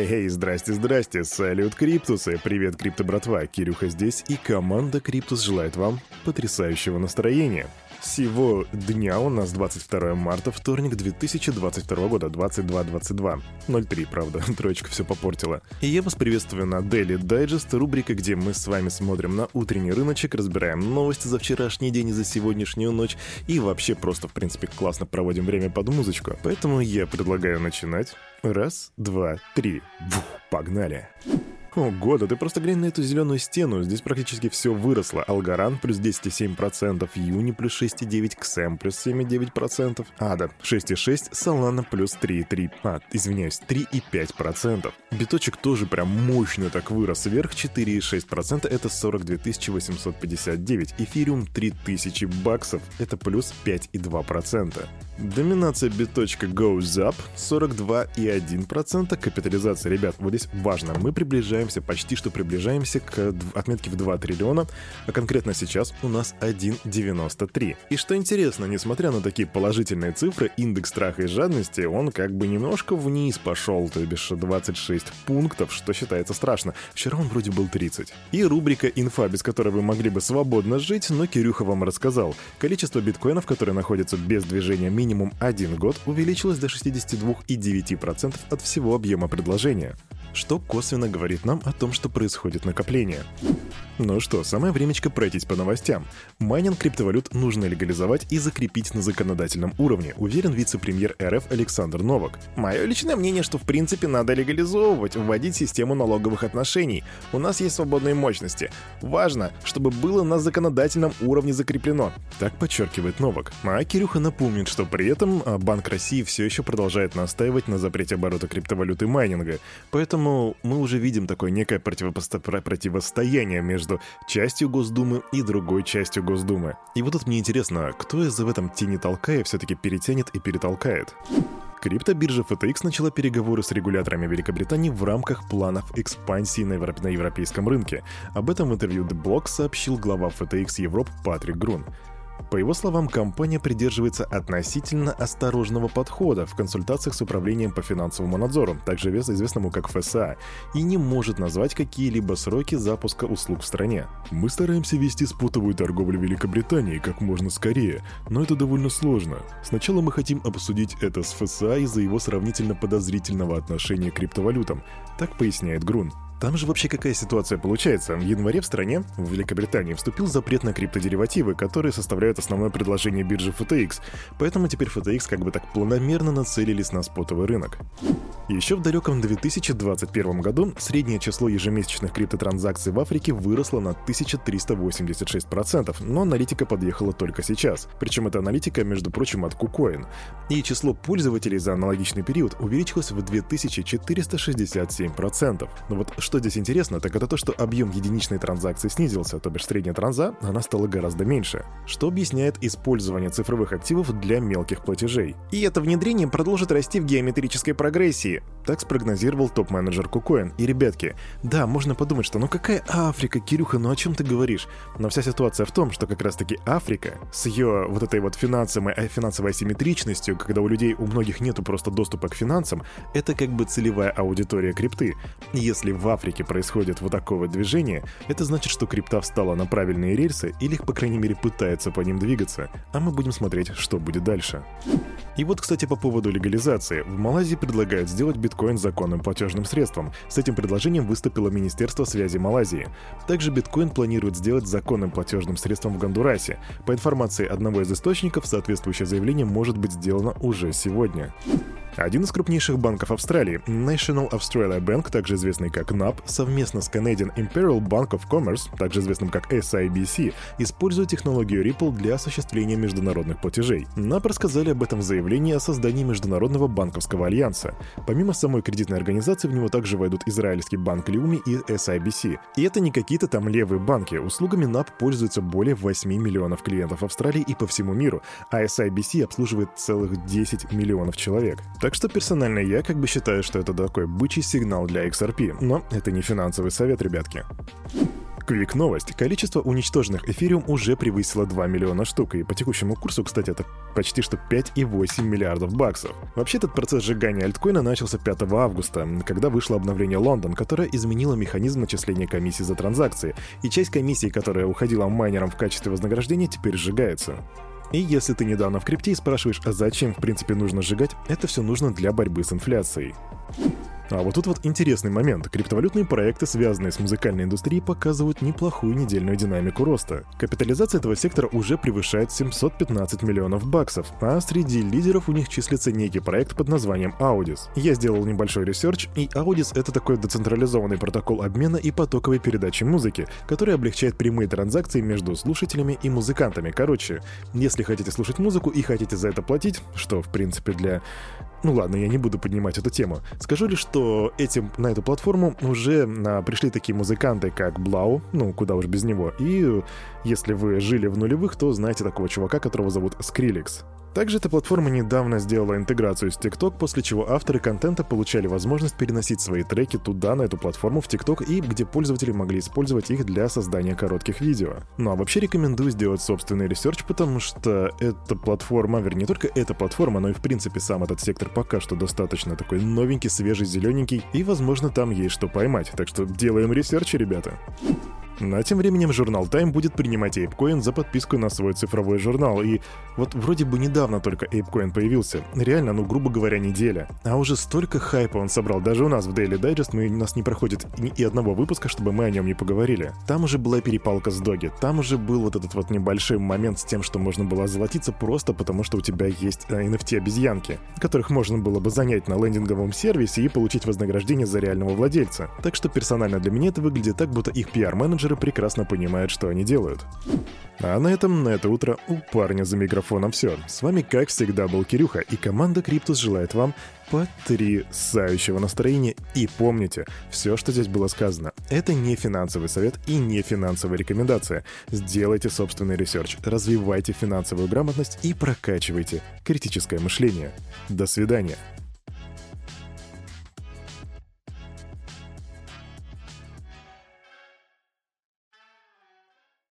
Эй, здрасте, здрасте, салют, Криптусы, привет, Крипто братва, Кирюха здесь, и команда Криптус желает вам потрясающего настроения. Сего дня у нас 22 марта, вторник 2022 года, 22.22. 03, правда, троечка все попортила. И я вас приветствую на Daily Digest, рубрика, где мы с вами смотрим на утренний рыночек, разбираем новости за вчерашний день и за сегодняшнюю ночь, и вообще просто, в принципе, классно проводим время под музычку. Поэтому я предлагаю начинать. Раз, два, три. Бух, погнали. Ого, да ты просто глянь на эту зеленую стену. Здесь практически все выросло. Алгаран плюс 10,7%, Юни плюс 6,9%, Ксэм плюс 7,9%, Ада 6,6%, Солана плюс 3,3%, а, извиняюсь, 3,5%. Биточек тоже прям мощно так вырос. Вверх 4,6%, это 42 859. Эфириум 3000 баксов, это плюс 5,2%. Доминация биточка goes up 42,1%. Капитализация, ребят, вот здесь важно. Мы приближаемся, почти что приближаемся к отметке в 2 триллиона, а конкретно сейчас у нас 1,93. И что интересно, несмотря на такие положительные цифры, индекс страха и жадности, он как бы немножко вниз пошел, то бишь 26 пунктов, что считается страшно. Вчера он вроде был 30. И рубрика «Инфа», без которой вы могли бы свободно жить, но Кирюха вам рассказал. Количество биткоинов, которые находятся без движения минимум минимум один год увеличилась до 62,9% от всего объема предложения что косвенно говорит нам о том, что происходит накопление. Ну что, самое времечко пройтись по новостям. Майнинг криптовалют нужно легализовать и закрепить на законодательном уровне, уверен вице-премьер РФ Александр Новак. Мое личное мнение, что в принципе надо легализовывать, вводить систему налоговых отношений. У нас есть свободные мощности. Важно, чтобы было на законодательном уровне закреплено. Так подчеркивает Новак. А Кирюха напомнит, что при этом а, Банк России все еще продолжает настаивать на запрете оборота криптовалюты майнинга. Поэтому Поэтому мы уже видим такое некое противостояние между частью Госдумы и другой частью Госдумы. И вот тут мне интересно, кто из в этом тени толкая все-таки перетянет и перетолкает? Криптобиржа FTX начала переговоры с регуляторами Великобритании в рамках планов экспансии на, европ... на европейском рынке. Об этом в интервью The Block сообщил глава FTX Европ Патрик Грун. По его словам, компания придерживается относительно осторожного подхода в консультациях с управлением по финансовому надзору, также известному как ФСА, и не может назвать какие-либо сроки запуска услуг в стране. Мы стараемся вести спутовую торговлю Великобритании как можно скорее, но это довольно сложно. Сначала мы хотим обсудить это с ФСА из-за его сравнительно подозрительного отношения к криптовалютам, так поясняет Грун. Там же вообще какая ситуация получается? В январе в стране, в Великобритании, вступил запрет на криптодеривативы, которые составляют основное предложение биржи FTX, поэтому теперь FTX как бы так планомерно нацелились на спотовый рынок. Еще в далеком 2021 году среднее число ежемесячных криптотранзакций в Африке выросло на 1386%, но аналитика подъехала только сейчас. Причем эта аналитика, между прочим, от KuCoin. И число пользователей за аналогичный период увеличилось в 2467%. Но вот что здесь интересно, так это то, что объем единичной транзакции снизился, то бишь средняя транза, она стала гораздо меньше, что объясняет использование цифровых активов для мелких платежей. И это внедрение продолжит расти в геометрической прогрессии. Так спрогнозировал топ-менеджер Кукоин. И, ребятки, да, можно подумать, что ну какая Африка, Кирюха, ну о чем ты говоришь? Но вся ситуация в том, что как раз-таки Африка с ее вот этой вот финансовой, э, финансовой асимметричностью, когда у людей, у многих нету просто доступа к финансам, это как бы целевая аудитория крипты. Если в Африке происходит вот такое вот движение, это значит, что крипта встала на правильные рельсы или, по крайней мере, пытается по ним двигаться, а мы будем смотреть, что будет дальше. И вот, кстати, по поводу легализации. В Малайзии предлагают сделать биткоин законным платежным средством. С этим предложением выступило Министерство связи Малайзии. Также биткоин планирует сделать законным платежным средством в Гондурасе. По информации одного из источников, соответствующее заявление может быть сделано уже сегодня. Один из крупнейших банков Австралии, National Australia Bank, также известный как NAB, совместно с Canadian Imperial Bank of Commerce, также известным как SIBC, используют технологию Ripple для осуществления международных платежей. NAB рассказали об этом в заявлении о создании Международного банковского альянса. Помимо самой кредитной организации, в него также войдут израильский банк Люми и SIBC. И это не какие-то там левые банки. Услугами NAB пользуются более 8 миллионов клиентов Австралии и по всему миру, а SIBC обслуживает целых 10 миллионов человек. Так что персонально я как бы считаю, что это такой бычий сигнал для XRP, но это не финансовый совет, ребятки. Квик новость. Количество уничтоженных эфириум уже превысило 2 миллиона штук, и по текущему курсу, кстати, это почти что 5,8 миллиардов баксов. Вообще этот процесс сжигания альткоина начался 5 августа, когда вышло обновление Лондон, которое изменило механизм начисления комиссии за транзакции, и часть комиссии, которая уходила майнерам в качестве вознаграждения, теперь сжигается. И если ты недавно в крипте и спрашиваешь, а зачем в принципе нужно сжигать, это все нужно для борьбы с инфляцией. А вот тут вот интересный момент. Криптовалютные проекты, связанные с музыкальной индустрией, показывают неплохую недельную динамику роста. Капитализация этого сектора уже превышает 715 миллионов баксов, а среди лидеров у них числится некий проект под названием Audius. Я сделал небольшой research, и Audius — это такой децентрализованный протокол обмена и потоковой передачи музыки, который облегчает прямые транзакции между слушателями и музыкантами. Короче, если хотите слушать музыку и хотите за это платить, что, в принципе, для ну ладно, я не буду поднимать эту тему. Скажу лишь, что этим, на эту платформу уже а, пришли такие музыканты, как 3LAU, ну, куда уж без него. И если вы жили в нулевых, то знаете такого чувака, которого зовут Skrillex. Также эта платформа недавно сделала интеграцию с TikTok, после чего авторы контента получали возможность переносить свои треки туда, на эту платформу, в TikTok, и где пользователи могли использовать их для создания коротких видео. Ну а вообще рекомендую сделать собственный research, потому что эта платформа, вернее, не только эта платформа, но и в принципе сам этот сектор пока что достаточно такой новенький, свежий, зелененький, и возможно там есть что поймать. Так что делаем research, ребята. Ну а тем временем журнал Time будет принимать ApeCoin за подписку на свой цифровой журнал. И вот вроде бы недавно только ApeCoin появился. Реально, ну грубо говоря, неделя. А уже столько хайпа он собрал. Даже у нас в Daily Digest мы, у нас не проходит ни одного выпуска, чтобы мы о нем не поговорили. Там уже была перепалка с Доги. Там уже был вот этот вот небольшой момент с тем, что можно было золотиться просто потому, что у тебя есть NFT-обезьянки, э, которых можно было бы занять на лендинговом сервисе и получить вознаграждение за реального владельца. Так что персонально для меня это выглядит так, будто их пиар-менеджер менеджеры прекрасно понимают, что они делают. А на этом, на это утро у парня за микрофоном все. С вами, как всегда, был Кирюха, и команда Криптус желает вам потрясающего настроения. И помните, все, что здесь было сказано, это не финансовый совет и не финансовая рекомендация. Сделайте собственный research, развивайте финансовую грамотность и прокачивайте критическое мышление. До свидания.